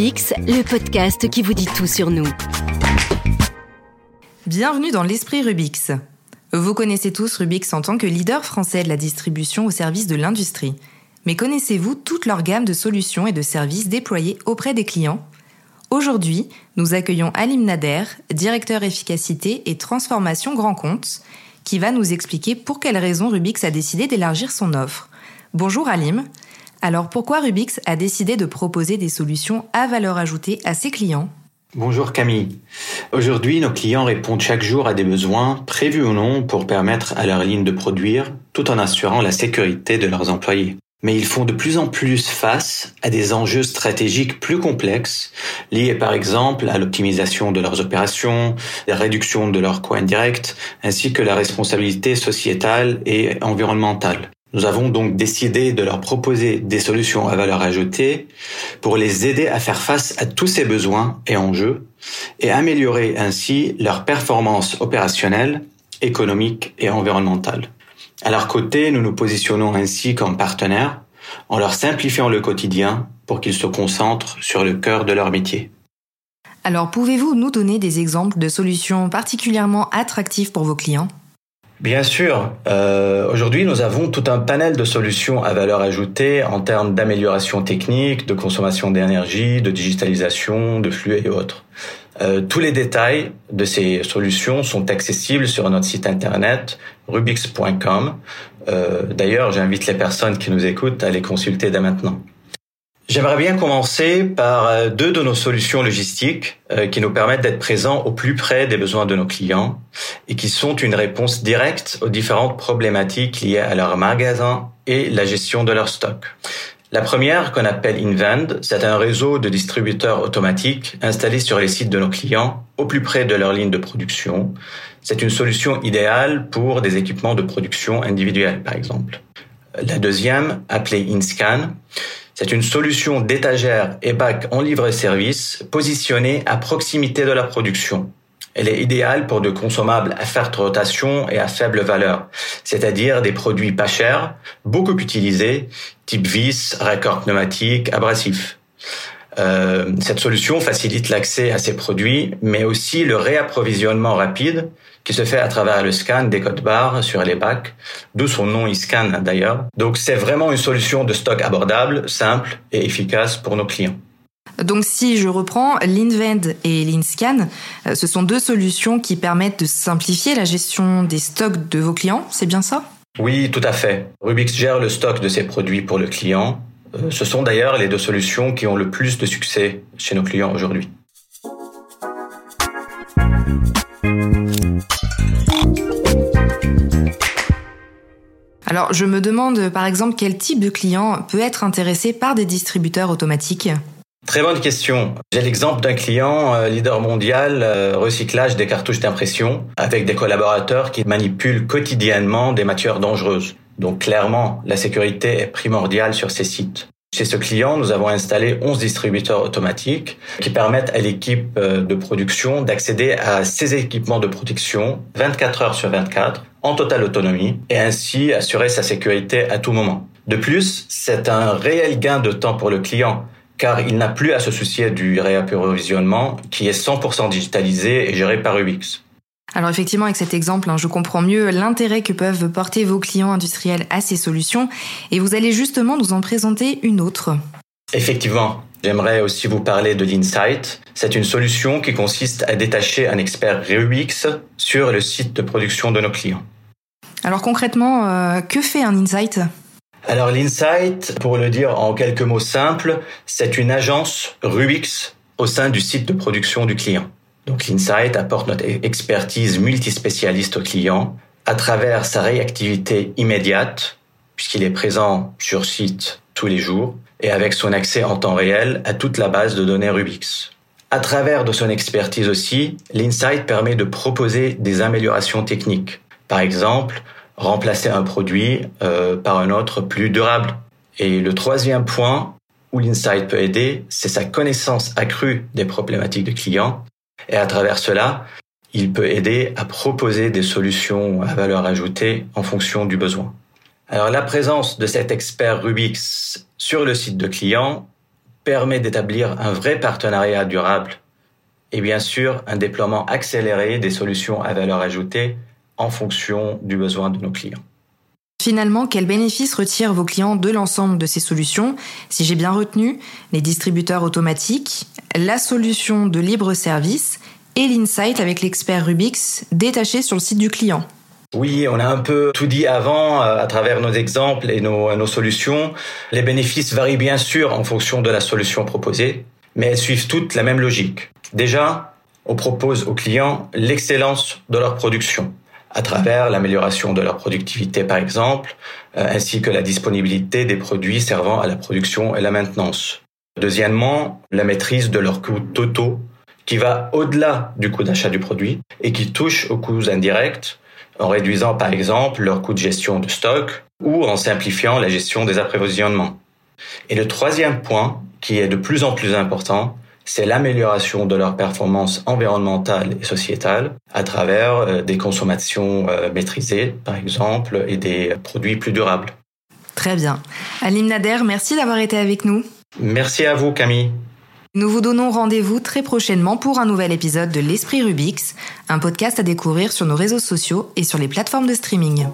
Le podcast qui vous dit tout sur nous. Bienvenue dans l'Esprit Rubix. Vous connaissez tous Rubix en tant que leader français de la distribution au service de l'industrie. Mais connaissez-vous toute leur gamme de solutions et de services déployés auprès des clients? Aujourd'hui, nous accueillons Alim Nader, directeur efficacité et transformation grand compte, qui va nous expliquer pour quelles raisons Rubix a décidé d'élargir son offre. Bonjour Alim. Alors pourquoi Rubix a décidé de proposer des solutions à valeur ajoutée à ses clients? Bonjour Camille. Aujourd'hui, nos clients répondent chaque jour à des besoins, prévus ou non, pour permettre à leur ligne de produire, tout en assurant la sécurité de leurs employés. Mais ils font de plus en plus face à des enjeux stratégiques plus complexes, liés par exemple à l'optimisation de leurs opérations, la réduction de leurs coûts indirects, ainsi que la responsabilité sociétale et environnementale. Nous avons donc décidé de leur proposer des solutions à valeur ajoutée pour les aider à faire face à tous ces besoins et enjeux et améliorer ainsi leur performance opérationnelle, économique et environnementale. À leur côté, nous nous positionnons ainsi comme partenaires en leur simplifiant le quotidien pour qu'ils se concentrent sur le cœur de leur métier. Alors pouvez-vous nous donner des exemples de solutions particulièrement attractives pour vos clients? Bien sûr. Euh, Aujourd'hui, nous avons tout un panel de solutions à valeur ajoutée en termes d'amélioration technique, de consommation d'énergie, de digitalisation, de flux et autres. Euh, tous les détails de ces solutions sont accessibles sur notre site internet rubix.com. Euh, D'ailleurs, j'invite les personnes qui nous écoutent à les consulter dès maintenant. J'aimerais bien commencer par euh, deux de nos solutions logistiques euh, qui nous permettent d'être présents au plus près des besoins de nos clients et qui sont une réponse directe aux différentes problématiques liées à leur magasin et la gestion de leur stock. La première, qu'on appelle InVend, c'est un réseau de distributeurs automatiques installés sur les sites de nos clients au plus près de leur ligne de production. C'est une solution idéale pour des équipements de production individuels, par exemple. La deuxième, appelée InScan, c'est une solution d'étagère et bac en livre-service positionnée à proximité de la production. Elle est idéale pour de consommables à forte rotation et à faible valeur, c'est-à-dire des produits pas chers, beaucoup utilisés, type vis, raccord pneumatique, abrasif. Euh, cette solution facilite l'accès à ces produits, mais aussi le réapprovisionnement rapide qui se fait à travers le scan des codes barres sur les bacs, d'où son nom e-scan d'ailleurs. Donc c'est vraiment une solution de stock abordable, simple et efficace pour nos clients. Donc si je reprends, l'Invend et l'InScan, euh, ce sont deux solutions qui permettent de simplifier la gestion des stocks de vos clients, c'est bien ça? Oui, tout à fait. Rubix gère le stock de ses produits pour le client euh, ce sont d'ailleurs les deux solutions qui ont le plus de succès chez nos clients aujourd'hui. Alors, je me demande par exemple quel type de client peut être intéressé par des distributeurs automatiques Très bonne question. J'ai l'exemple d'un client euh, leader mondial euh, recyclage des cartouches d'impression avec des collaborateurs qui manipulent quotidiennement des matières dangereuses. Donc clairement, la sécurité est primordiale sur ces sites. Chez ce client, nous avons installé 11 distributeurs automatiques qui permettent à l'équipe euh, de production d'accéder à ces équipements de protection 24 heures sur 24 en totale autonomie et ainsi assurer sa sécurité à tout moment. De plus, c'est un réel gain de temps pour le client car il n'a plus à se soucier du réapprovisionnement qui est 100% digitalisé et géré par UX. Alors effectivement, avec cet exemple, hein, je comprends mieux l'intérêt que peuvent porter vos clients industriels à ces solutions et vous allez justement nous en présenter une autre. Effectivement, j'aimerais aussi vous parler de l'Insight. C'est une solution qui consiste à détacher un expert Rubix sur le site de production de nos clients. Alors concrètement, euh, que fait un Insight? Alors l'Insight, pour le dire en quelques mots simples, c'est une agence Rubix au sein du site de production du client. Donc l'Insight apporte notre expertise multispécialiste au client à travers sa réactivité immédiate, puisqu'il est présent sur site tous les jours, et avec son accès en temps réel à toute la base de données Rubix. À travers de son expertise aussi, l'Insight permet de proposer des améliorations techniques. Par exemple, remplacer un produit euh, par un autre plus durable. Et le troisième point où l'Insight peut aider, c'est sa connaissance accrue des problématiques de clients et à travers cela, il peut aider à proposer des solutions à valeur ajoutée en fonction du besoin. Alors la présence de cet expert Rubix sur le site de client permet d'établir un vrai partenariat durable et bien sûr un déploiement accéléré des solutions à valeur ajoutée en fonction du besoin de nos clients. Finalement, quels bénéfices retirent vos clients de l'ensemble de ces solutions? Si j'ai bien retenu, les distributeurs automatiques, la solution de libre service et l'insight avec l'expert Rubix détaché sur le site du client. Oui, on a un peu tout dit avant euh, à travers nos exemples et nos, solutions. Les bénéfices varient bien sûr en fonction de la solution proposée, mais elles suivent toutes la même logique. Déjà, on propose aux clients l'excellence de leur production à travers l'amélioration de leur productivité par exemple, euh, ainsi que la disponibilité des produits servant à la production et la maintenance. Deuxièmement, la maîtrise de leurs coûts totaux qui va au-delà du coût d'achat du produit et qui touche aux coûts indirects en réduisant par exemple leurs coûts de gestion de stock ou en simplifiant la gestion des approvisionnements. Et le troisième point, qui est de plus en plus important, c'est l'amélioration de leur performance environnementale et sociétale à travers euh, des consommations euh, maîtrisées, par exemple, et des produits plus durables. Très bien. Alim Nader, merci d'avoir été avec nous. Merci à vous, Camille. Nous vous donnons rendez-vous très prochainement pour un nouvel épisode de l'Esprit Rubix, un podcast à découvrir sur nos réseaux sociaux et sur les plateformes de streaming.